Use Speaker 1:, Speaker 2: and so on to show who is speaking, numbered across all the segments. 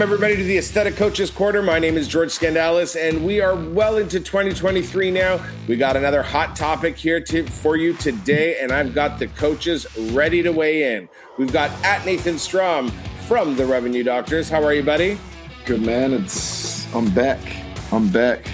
Speaker 1: Welcome, everybody, to the Aesthetic Coaches Quarter. My name is George Scandalis, and we are well into 2023 now. We got another hot topic here to, for you today, and I've got the coaches ready to weigh in. We've got at Nathan Strom from the Revenue Doctors. How are you, buddy?
Speaker 2: Good man. It's I'm back. I'm back,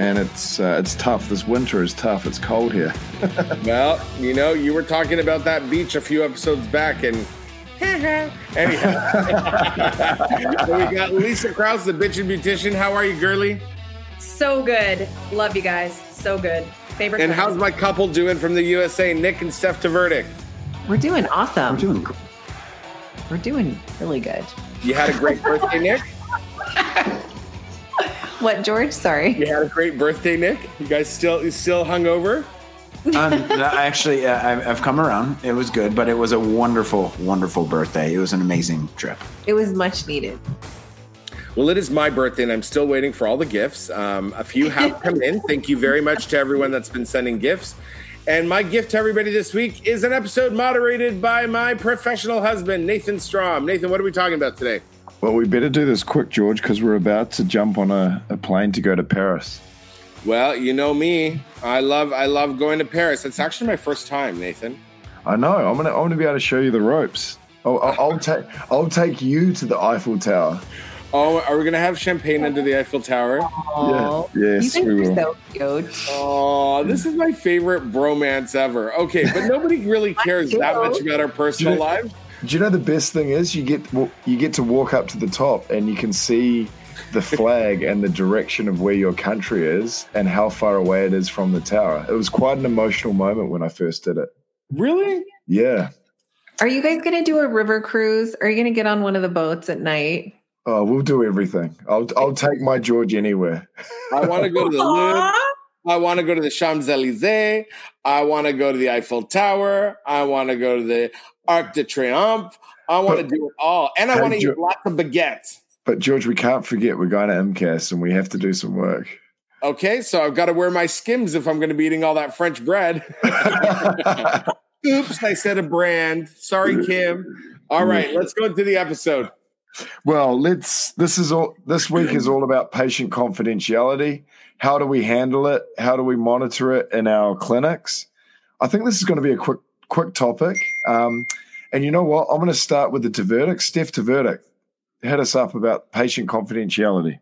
Speaker 2: and it's uh, it's tough. This winter is tough. It's cold here.
Speaker 1: well, you know, you were talking about that beach a few episodes back, and Anyhow, we got Lisa Krause, the bitch and beautician. How are you, girly?
Speaker 3: So good. Love you guys. So good. Favorite.
Speaker 1: And how's my couple doing from the USA, Nick and Steph Tvrdik?
Speaker 4: We're doing awesome.
Speaker 2: We're doing.
Speaker 4: We're doing really good.
Speaker 1: You had a great birthday, Nick.
Speaker 4: what, George? Sorry.
Speaker 1: You had a great birthday, Nick. You guys still you still hungover?
Speaker 5: Um, actually, uh, I've come around. It was good, but it was a wonderful, wonderful birthday. It was an amazing trip.
Speaker 4: It was much needed.
Speaker 1: Well, it is my birthday, and I'm still waiting for all the gifts. Um, a few have come in. Thank you very much to everyone that's been sending gifts. And my gift to everybody this week is an episode moderated by my professional husband, Nathan Strom. Nathan, what are we talking about today?
Speaker 2: Well, we better do this quick, George, because we're about to jump on a, a plane to go to Paris.
Speaker 1: Well, you know me. I love I love going to Paris. It's actually my first time, Nathan.
Speaker 2: I know. I'm gonna I'm gonna be able to show you the ropes. I'll, I'll, I'll take I'll take you to the Eiffel Tower.
Speaker 1: Oh, are we gonna have champagne under the Eiffel Tower?
Speaker 2: Oh, yeah. Yes,
Speaker 4: we will. So cute.
Speaker 1: Oh, this is my favorite bromance ever. Okay, but nobody really cares that much about our personal
Speaker 2: do you,
Speaker 1: lives.
Speaker 2: Do you know the best thing is you get you get to walk up to the top and you can see the flag and the direction of where your country is and how far away it is from the tower. It was quite an emotional moment when I first did it.
Speaker 1: Really?
Speaker 2: Yeah.
Speaker 4: Are you guys going to do a river cruise? Are you going to get on one of the boats at night?
Speaker 2: Oh, we'll do everything. I'll I'll take my George anywhere.
Speaker 1: I want to go to the Louvre. I want to go to the Champs Elysees. I want to go to the Eiffel Tower. I want to go to the Arc de Triomphe. I want to do it all, and I want to eat lots of baguettes.
Speaker 2: But George, we can't forget we're going to IMCAS and we have to do some work.
Speaker 1: Okay, so I've got to wear my skims if I'm going to be eating all that French bread. Oops, I said a brand. Sorry, Kim. All right, let's go into the episode.
Speaker 2: Well, let's. This is all. This week is all about patient confidentiality. How do we handle it? How do we monitor it in our clinics? I think this is going to be a quick, quick topic. Um, and you know what? I'm going to start with the Tvrdik. Steph Tvrdik hit us up about patient confidentiality.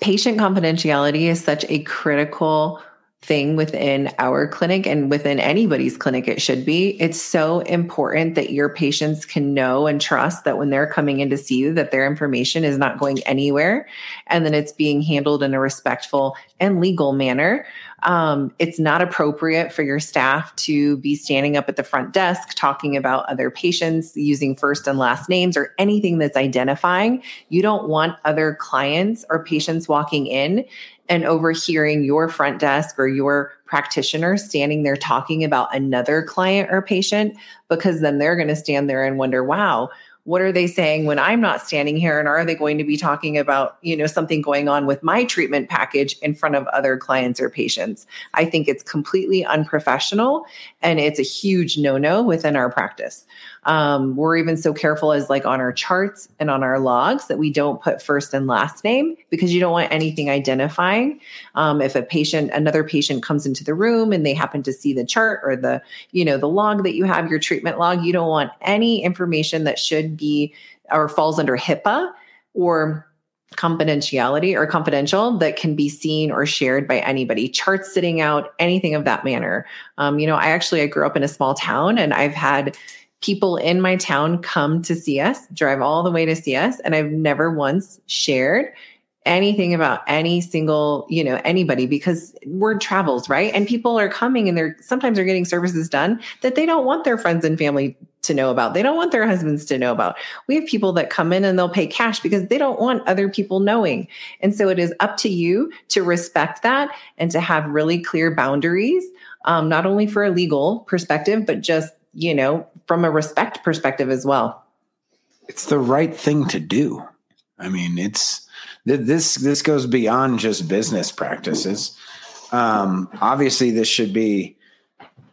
Speaker 4: Patient confidentiality is such a critical thing within our clinic and within anybody's clinic it should be it's so important that your patients can know and trust that when they're coming in to see you that their information is not going anywhere and that it's being handled in a respectful and legal manner um, it's not appropriate for your staff to be standing up at the front desk talking about other patients using first and last names or anything that's identifying. You don't want other clients or patients walking in and overhearing your front desk or your practitioner standing there talking about another client or patient because then they're going to stand there and wonder, wow, what are they saying when i'm not standing here? And are they going to be talking about you know something going on with my treatment package in front of other clients or patients? I think it's completely unprofessional and it's a huge no-no within our practice um, we're even so careful as like on our charts and on our logs that we don't put first and last name because you don't want anything identifying. Um, if a patient, another patient comes into the room and they happen to see the chart or the, you know, the log that you have, your treatment log, you don't want any information that should be or falls under HIPAA or confidentiality or confidential that can be seen or shared by anybody charts sitting out anything of that manner um, you know i actually i grew up in a small town and i've had people in my town come to see us, drive all the way to see us, and I've never once shared anything about any single, you know, anybody because word travels, right? And people are coming and they're sometimes they're getting services done that they don't want their friends and family to know about. They don't want their husbands to know about. We have people that come in and they'll pay cash because they don't want other people knowing. And so it is up to you to respect that and to have really clear boundaries, um, not only for a legal perspective, but just you know, from a respect perspective as well.
Speaker 5: It's the right thing to do. I mean, it's this this goes beyond just business practices. Um, obviously, this should be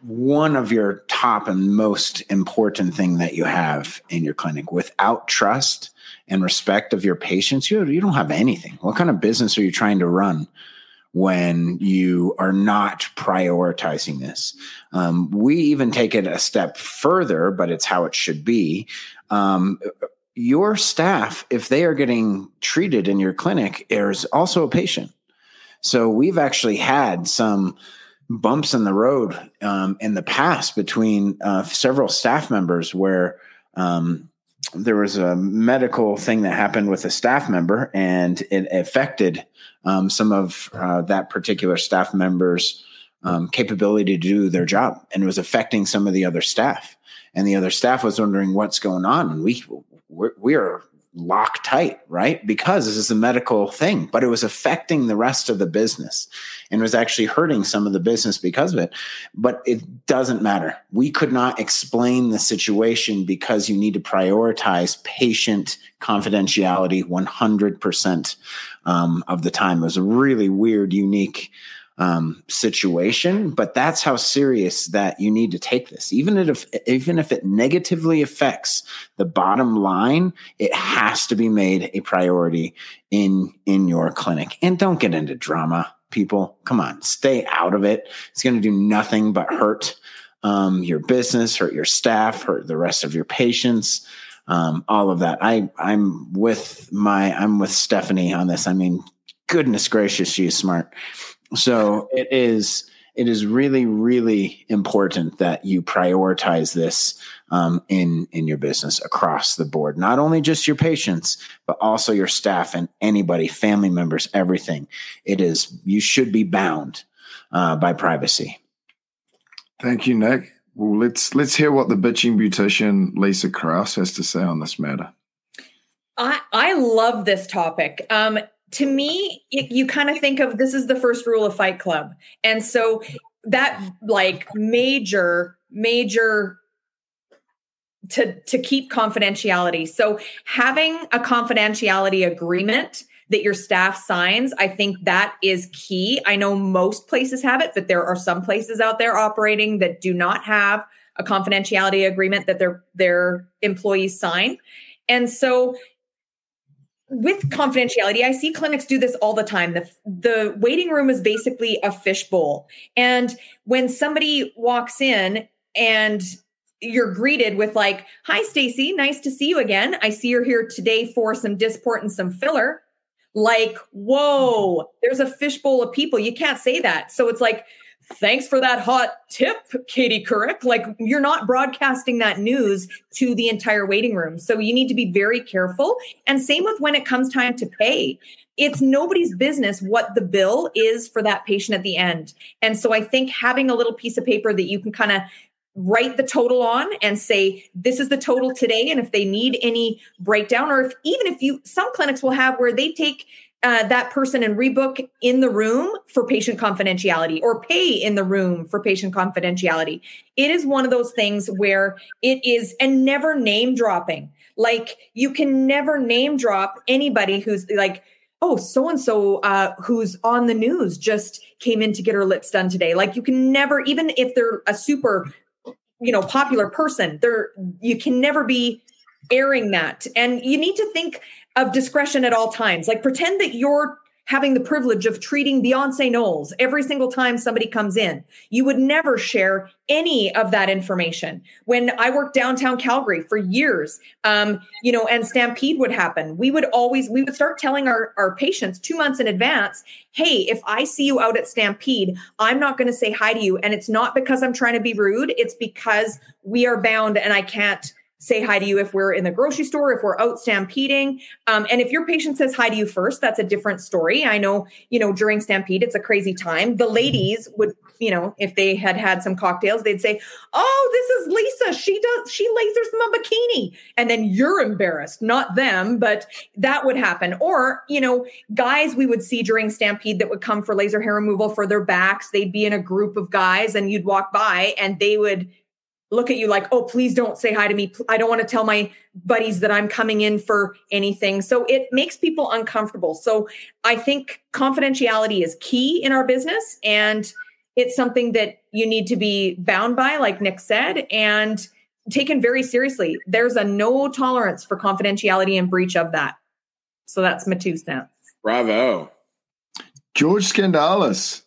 Speaker 5: one of your top and most important thing that you have in your clinic. Without trust and respect of your patients, you, you don't have anything. What kind of business are you trying to run when you are not prioritizing this? Um, we even take it a step further, but it's how it should be. Um, your staff, if they are getting treated in your clinic, is also a patient. So we've actually had some bumps in the road um, in the past between uh, several staff members where um, there was a medical thing that happened with a staff member and it affected um, some of uh, that particular staff member's um, capability to do their job and it was affecting some of the other staff. And the other staff was wondering what's going on and we we are lock tight, right? Because this is a medical thing, but it was affecting the rest of the business and was actually hurting some of the business because of it. But it doesn't matter. We could not explain the situation because you need to prioritize patient confidentiality 100% um, of the time. It was a really weird, unique um, situation, but that's how serious that you need to take this. Even if even if it negatively affects the bottom line, it has to be made a priority in in your clinic. And don't get into drama, people. Come on, stay out of it. It's going to do nothing but hurt um, your business, hurt your staff, hurt the rest of your patients. Um, all of that. I I'm with my I'm with Stephanie on this. I mean, goodness gracious, she is smart. So it is it is really really important that you prioritize this um, in in your business across the board not only just your patients but also your staff and anybody family members everything. It is you should be bound uh, by privacy.
Speaker 2: Thank you nick. Well let's let's hear what the bitching beautician lisa kraus has to say on this matter.
Speaker 3: I, I love this topic. Um, to me, it, you kind of think of this is the first rule of Fight Club. And so that like major, major to to keep confidentiality. So having a confidentiality agreement that your staff signs, I think that is key. I know most places have it, but there are some places out there operating that do not have a confidentiality agreement that their their employees sign. And so with confidentiality, I see clinics do this all the time. The, the waiting room is basically a fishbowl. And when somebody walks in and you're greeted with like, "Hi Stacy, nice to see you again. I see you're here today for some Dysport and some filler." Like, "Whoa, there's a fishbowl of people. You can't say that." So it's like thanks for that hot tip, Katie Couric. Like you're not broadcasting that news to the entire waiting room. So you need to be very careful. And same with when it comes time to pay. It's nobody's business what the bill is for that patient at the end. And so I think having a little piece of paper that you can kind of write the total on and say this is the total today and if they need any breakdown or if even if you some clinics will have where they take uh, that person and rebook in the room for patient confidentiality or pay in the room for patient confidentiality. It is one of those things where it is, and never name dropping. Like you can never name drop anybody who's like, oh, so and so who's on the news just came in to get her lips done today. Like you can never, even if they're a super, you know, popular person, they're you can never be airing that. And you need to think of discretion at all times. Like pretend that you're having the privilege of treating Beyonce Knowles every single time somebody comes in. You would never share any of that information. When I worked downtown Calgary for years, um, you know, and Stampede would happen, we would always we would start telling our, our patients two months in advance, hey, if I see you out at Stampede, I'm not going to say hi to you. And it's not because I'm trying to be rude, it's because we are bound and I can't say hi to you if we're in the grocery store, if we're out stampeding. Um, and if your patient says hi to you first, that's a different story. I know, you know, during stampede, it's a crazy time. The ladies would, you know, if they had had some cocktails, they'd say, "Oh, this is Lisa. She does. She lasers them a bikini," and then you're embarrassed, not them, but that would happen. Or, you know, guys we would see during stampede that would come for laser hair removal for their backs. They'd be in a group of guys, and you'd walk by, and they would look at you like, oh, please don't say hi to me. I don't want to tell my buddies that I'm coming in for anything. So it makes people uncomfortable. So I think confidentiality is key in our business. And it's something that you need to be bound by, like Nick said, and taken very seriously. There's a no tolerance for confidentiality and breach of that. So that's my two cents.
Speaker 1: Bravo.
Speaker 2: George Skandalis.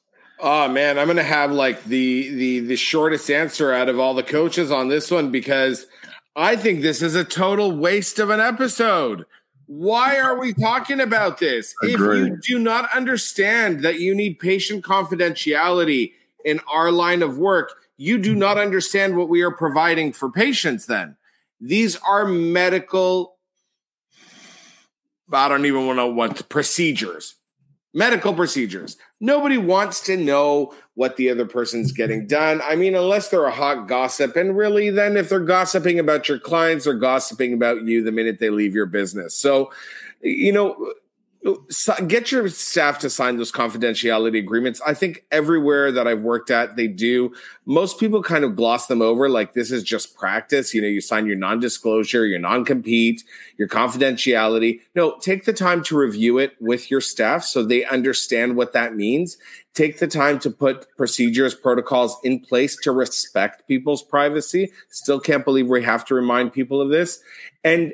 Speaker 1: Oh man, I'm gonna have like the the the shortest answer out of all the coaches on this one because I think this is a total waste of an episode. Why are we talking about this?
Speaker 2: Agreed.
Speaker 1: If you do not understand that you need patient confidentiality in our line of work, you do not understand what we are providing for patients then. These are medical, I don't even want to know what procedures, medical procedures. Nobody wants to know what the other person's getting done. I mean, unless they're a hot gossip. And really, then if they're gossiping about your clients, they're gossiping about you the minute they leave your business. So, you know, get your staff to sign those confidentiality agreements. I think everywhere that I've worked at, they do. Most people kind of gloss them over like this is just practice. You know, you sign your non disclosure, your non compete, your confidentiality. No, take the time to review it with your staff so they understand what that means. Take the time to put procedures, protocols in place to respect people's privacy. Still can't believe we have to remind people of this. And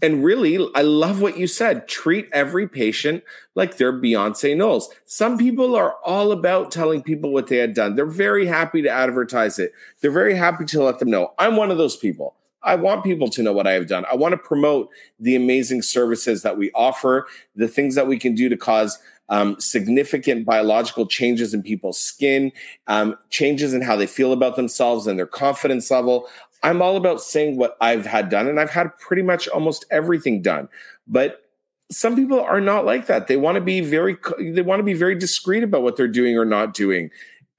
Speaker 1: and really, I love what you said. Treat every patient like they're Beyonce Knowles. Some people are all about telling people what they had done. They're very happy to advertise it. They're very happy to let them know. I'm one of those people. I want people to know what I have done. I want to promote the amazing services that we offer, the things that we can do to cause um, significant biological changes in people's skin, um, changes in how they feel about themselves and their confidence level. I'm all about saying what I've had done, and I've had pretty much almost everything done. But some people are not like that. They want to be very they want to be very discreet about what they're doing or not doing.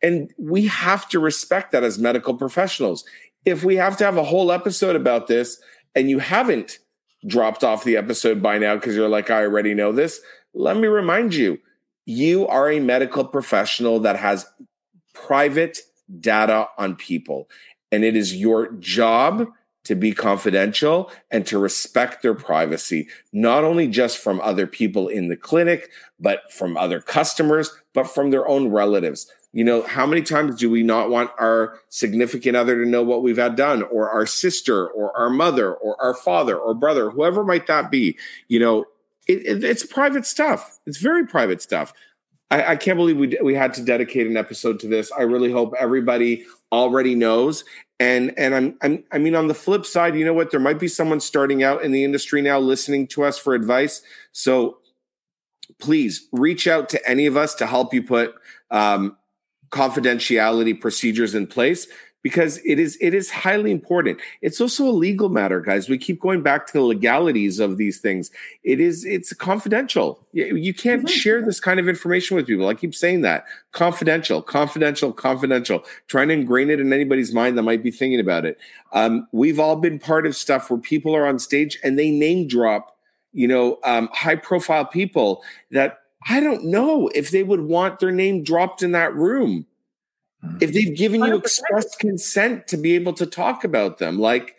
Speaker 1: And we have to respect that as medical professionals. If we have to have a whole episode about this and you haven't dropped off the episode by now because you're like I already know this, let me remind you, you are a medical professional that has private data on people. And it is your job to be confidential and to respect their privacy, not only just from other people in the clinic, but from other customers, but from their own relatives. You know, how many times do we not want our significant other to know what we've had done, or our sister, or our mother, or our father, or brother, whoever might that be? You know, it, it, it's private stuff. It's very private stuff. I, I can't believe we we had to dedicate an episode to this. I really hope everybody already knows. And and I'm, I'm I mean on the flip side, you know what? There might be someone starting out in the industry now listening to us for advice. So please reach out to any of us to help you put um, confidentiality procedures in place because it is it is highly important. It's also a legal matter, guys. We keep going back to the legalities of these things. It is it's confidential. You, can't mm-hmm. share this kind of information with people. I keep saying that confidential, confidential, confidential. Trying to ingrain it in anybody's mind that might be thinking about it. Um, we've all been part of stuff where people are on stage and they name drop, you know, um, high profile people that I don't know if they would want their name dropped in that room if they've given you 100%. express consent to be able to talk about them like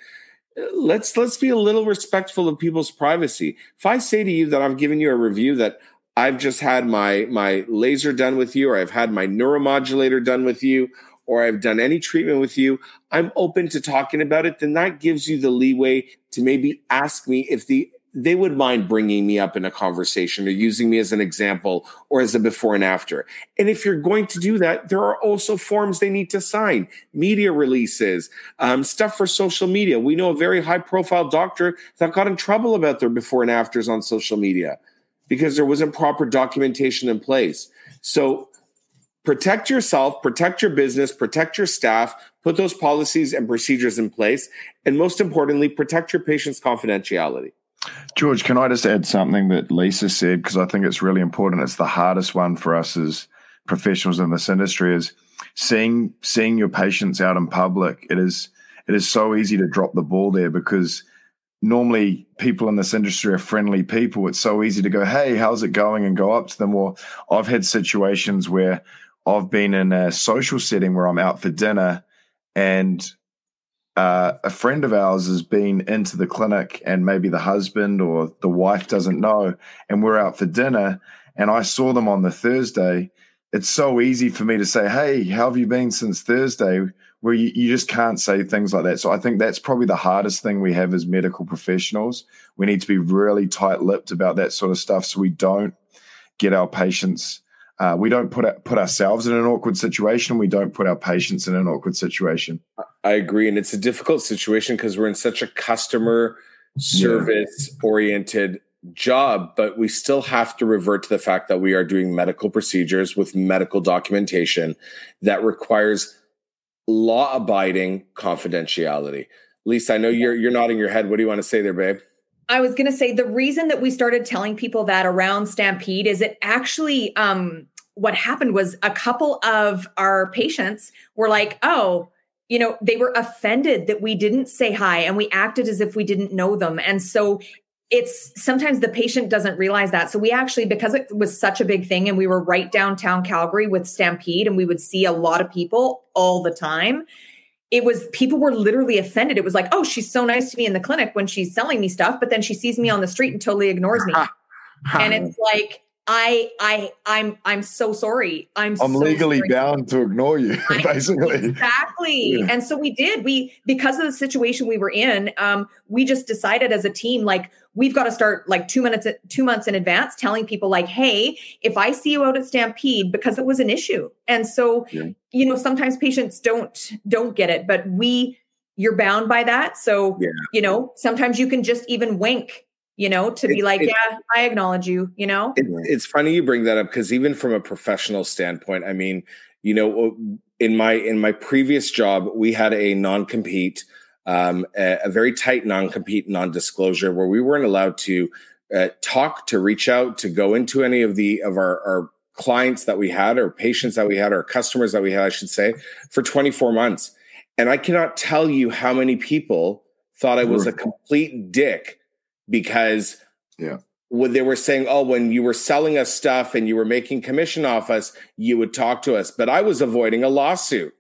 Speaker 1: let's let's be a little respectful of people's privacy if i say to you that i've given you a review that i've just had my my laser done with you or i've had my neuromodulator done with you or i've done any treatment with you i'm open to talking about it then that gives you the leeway to maybe ask me if the they would mind bringing me up in a conversation or using me as an example or as a before and after. And if you're going to do that, there are also forms they need to sign, media releases, um, stuff for social media. We know a very high profile doctor that got in trouble about their before and afters on social media because there wasn't proper documentation in place. So protect yourself, protect your business, protect your staff, put those policies and procedures in place. And most importantly, protect your patient's confidentiality.
Speaker 2: George, can I just add something that Lisa said because I think it's really important. It's the hardest one for us as professionals in this industry is seeing seeing your patients out in public. It is it is so easy to drop the ball there because normally people in this industry are friendly people. It's so easy to go, "Hey, how's it going?" and go up to them. Or I've had situations where I've been in a social setting where I'm out for dinner and uh, a friend of ours has been into the clinic and maybe the husband or the wife doesn't know and we're out for dinner and i saw them on the thursday it's so easy for me to say, Hey, how have you been since Thursday? Where you, you just can't say things like that. So I think that's probably the hardest thing we have as medical professionals. We need to be really tight lipped about that sort of stuff so we don't get our patients. Uh, we don't put put ourselves in an awkward situation. We don't put our patients in an awkward situation.
Speaker 1: I agree, and it's a difficult situation because we're in such a customer service oriented job, but we still have to revert to the fact that we are doing medical procedures with medical documentation that requires law abiding confidentiality. Lisa, I know you're you're nodding your head. What do you want to say there, babe?
Speaker 3: I was going to say the reason that we started telling people that around Stampede is it actually um what happened was a couple of our patients were like, "Oh, you know, they were offended that we didn't say hi and we acted as if we didn't know them." And so it's sometimes the patient doesn't realize that. So we actually, because it was such a big thing and we were right downtown Calgary with Stampede and we would see a lot of people all the time, it was people were literally offended. It was like, oh, she's so nice to me in the clinic when she's selling me stuff, but then she sees me on the street and totally ignores me. and it's like, I I I'm I'm so sorry. I'm
Speaker 2: I'm
Speaker 3: so
Speaker 2: legally
Speaker 3: sorry.
Speaker 2: bound to ignore you, basically.
Speaker 3: Exactly.
Speaker 2: Yeah.
Speaker 3: And so we did. We because of the situation we were in, um, we just decided as a team, like we've got to start like two minutes two months in advance telling people like, hey, if I see you out at Stampede, because it was an issue. And so,
Speaker 2: Yeah.
Speaker 3: you know, sometimes patients don't don't get it, but we you're bound by that. So,
Speaker 1: Yeah.
Speaker 3: you know, sometimes you can just even wink, you know, to be like,
Speaker 1: it-
Speaker 3: yeah, I acknowledge you, you know?
Speaker 1: It, it's funny you bring that up because even from a professional standpoint, I mean, you know, in my in my previous job, we had a non compete, um, a, a very tight non compete, non disclosure, where we weren't allowed to uh, talk, to reach out, to go into any of the of our, our clients that we had, or patients that we had, or customers that we had, I should say, for 24 months. And I cannot tell you how many people thought I was a complete dick because
Speaker 2: Yeah.
Speaker 1: when they were saying, oh, when you were selling us stuff and you were making commission off us, you would talk to us. But I was avoiding a lawsuit.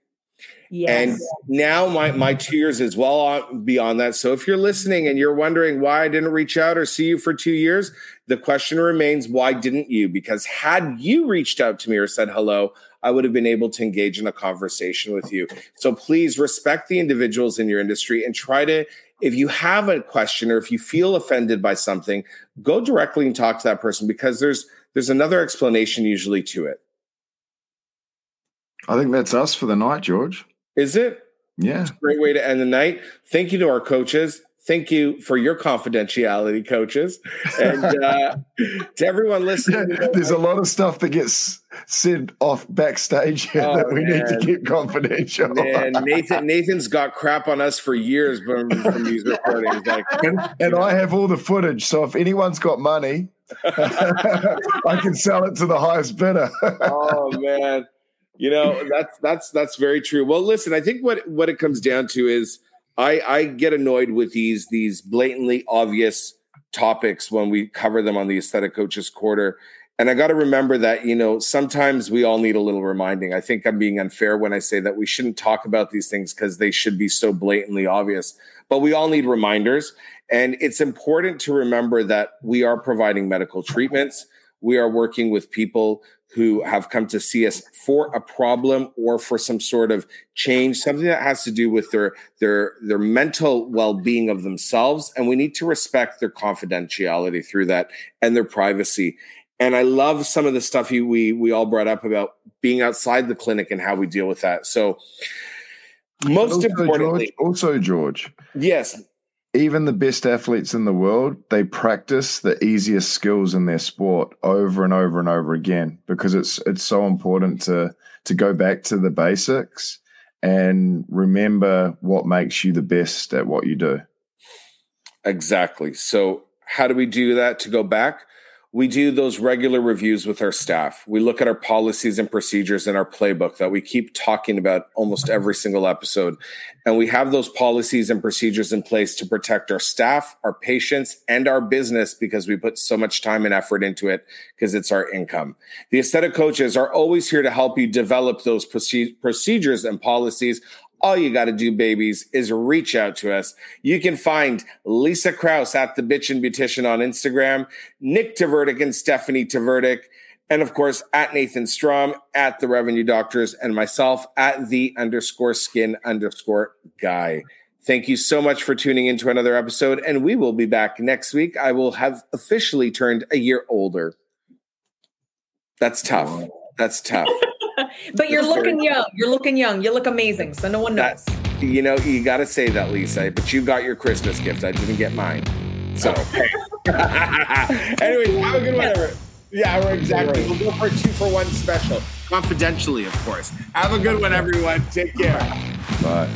Speaker 3: Yes.
Speaker 1: And now my, my two years is well on, beyond that. So if you're listening and you're wondering why I didn't reach out or see you for two years, the question remains, why didn't you? Because had you reached out to me or said hello, I would have been able to engage in a conversation with you. So please respect the individuals in your industry and try to, if you have a question or if you feel offended by something, go directly and talk to that person because there's there's another explanation usually to it.
Speaker 2: I think that's us for the night, George.
Speaker 1: Is it?
Speaker 2: Yeah.
Speaker 1: Great way to end the night. Thank you to our coaches. Thank you for your confidentiality, coaches, and uh, to everyone listening.
Speaker 2: There's a lot of stuff that gets said off backstage here
Speaker 1: Oh,
Speaker 2: that we need to keep confidential.
Speaker 1: And Nathan, Nathan's got crap on us for years from, from these recordings. Like,
Speaker 2: and, and I have all the footage. So if anyone's got money, I can sell it to the highest bidder.
Speaker 1: oh man, you know that's that's that's very true. Well, listen, I think what what it comes down to is I I get annoyed with these these blatantly obvious topics when we cover them on the aesthetic coaches quarter. And I got to remember that, you know, sometimes we all need a little reminding. I think I'm being unfair when I say that we shouldn't talk about these things because they should be so blatantly obvious. But we all need reminders. And it's important to remember that we are providing medical treatments. We are working with people who have come to see us for a problem or for some sort of change, something that has to do with their their their mental well-being of themselves. And we need to respect their confidentiality through that and their privacy. And I love some of the stuff you, we we all brought up about being outside the clinic and how we deal with that. So most
Speaker 2: also,
Speaker 1: importantly,
Speaker 2: George, also, George,
Speaker 1: yes,
Speaker 2: even the best athletes in the world, they practice the easiest skills in their sport over and over and over again because it's it's so important to to go back to the basics and remember what makes you the best at what you do.
Speaker 1: Exactly. So, how do we do that to go back? We do those regular reviews with our staff. We look at our policies and procedures in our playbook that we keep talking about almost every single episode. And we have those policies and procedures in place to protect our staff, our patients, and our business because we put so much time and effort into it because it's our income. The aesthetic coaches are always here to help you develop those proce- procedures and policies all you got to do, babies, is reach out to us. You can find Lisa Kraus at the Bitchin' Beautician on Instagram, Nick Tvrdik and Stephanie Tvrdik, And of course, at Nathan Strom, at the Revenue Doctors, and myself at the underscore skin underscore guy. Thank you so much for tuning into another episode, and we will be back next week. I will have officially turned a year older. That's tough. That's tough.
Speaker 3: but you're
Speaker 1: That's
Speaker 3: looking
Speaker 1: very-
Speaker 3: young. You're looking young. You look amazing. So no one knows.
Speaker 1: That, you know, you got to say that, Lisa. But you got your Christmas gift. I didn't get mine. So, oh. anyways, have a good one. everyone. Yeah, we're exactly. We'll go for a two for one special, confidentially, of course. Have a good one, everyone. Take care.
Speaker 2: Bye.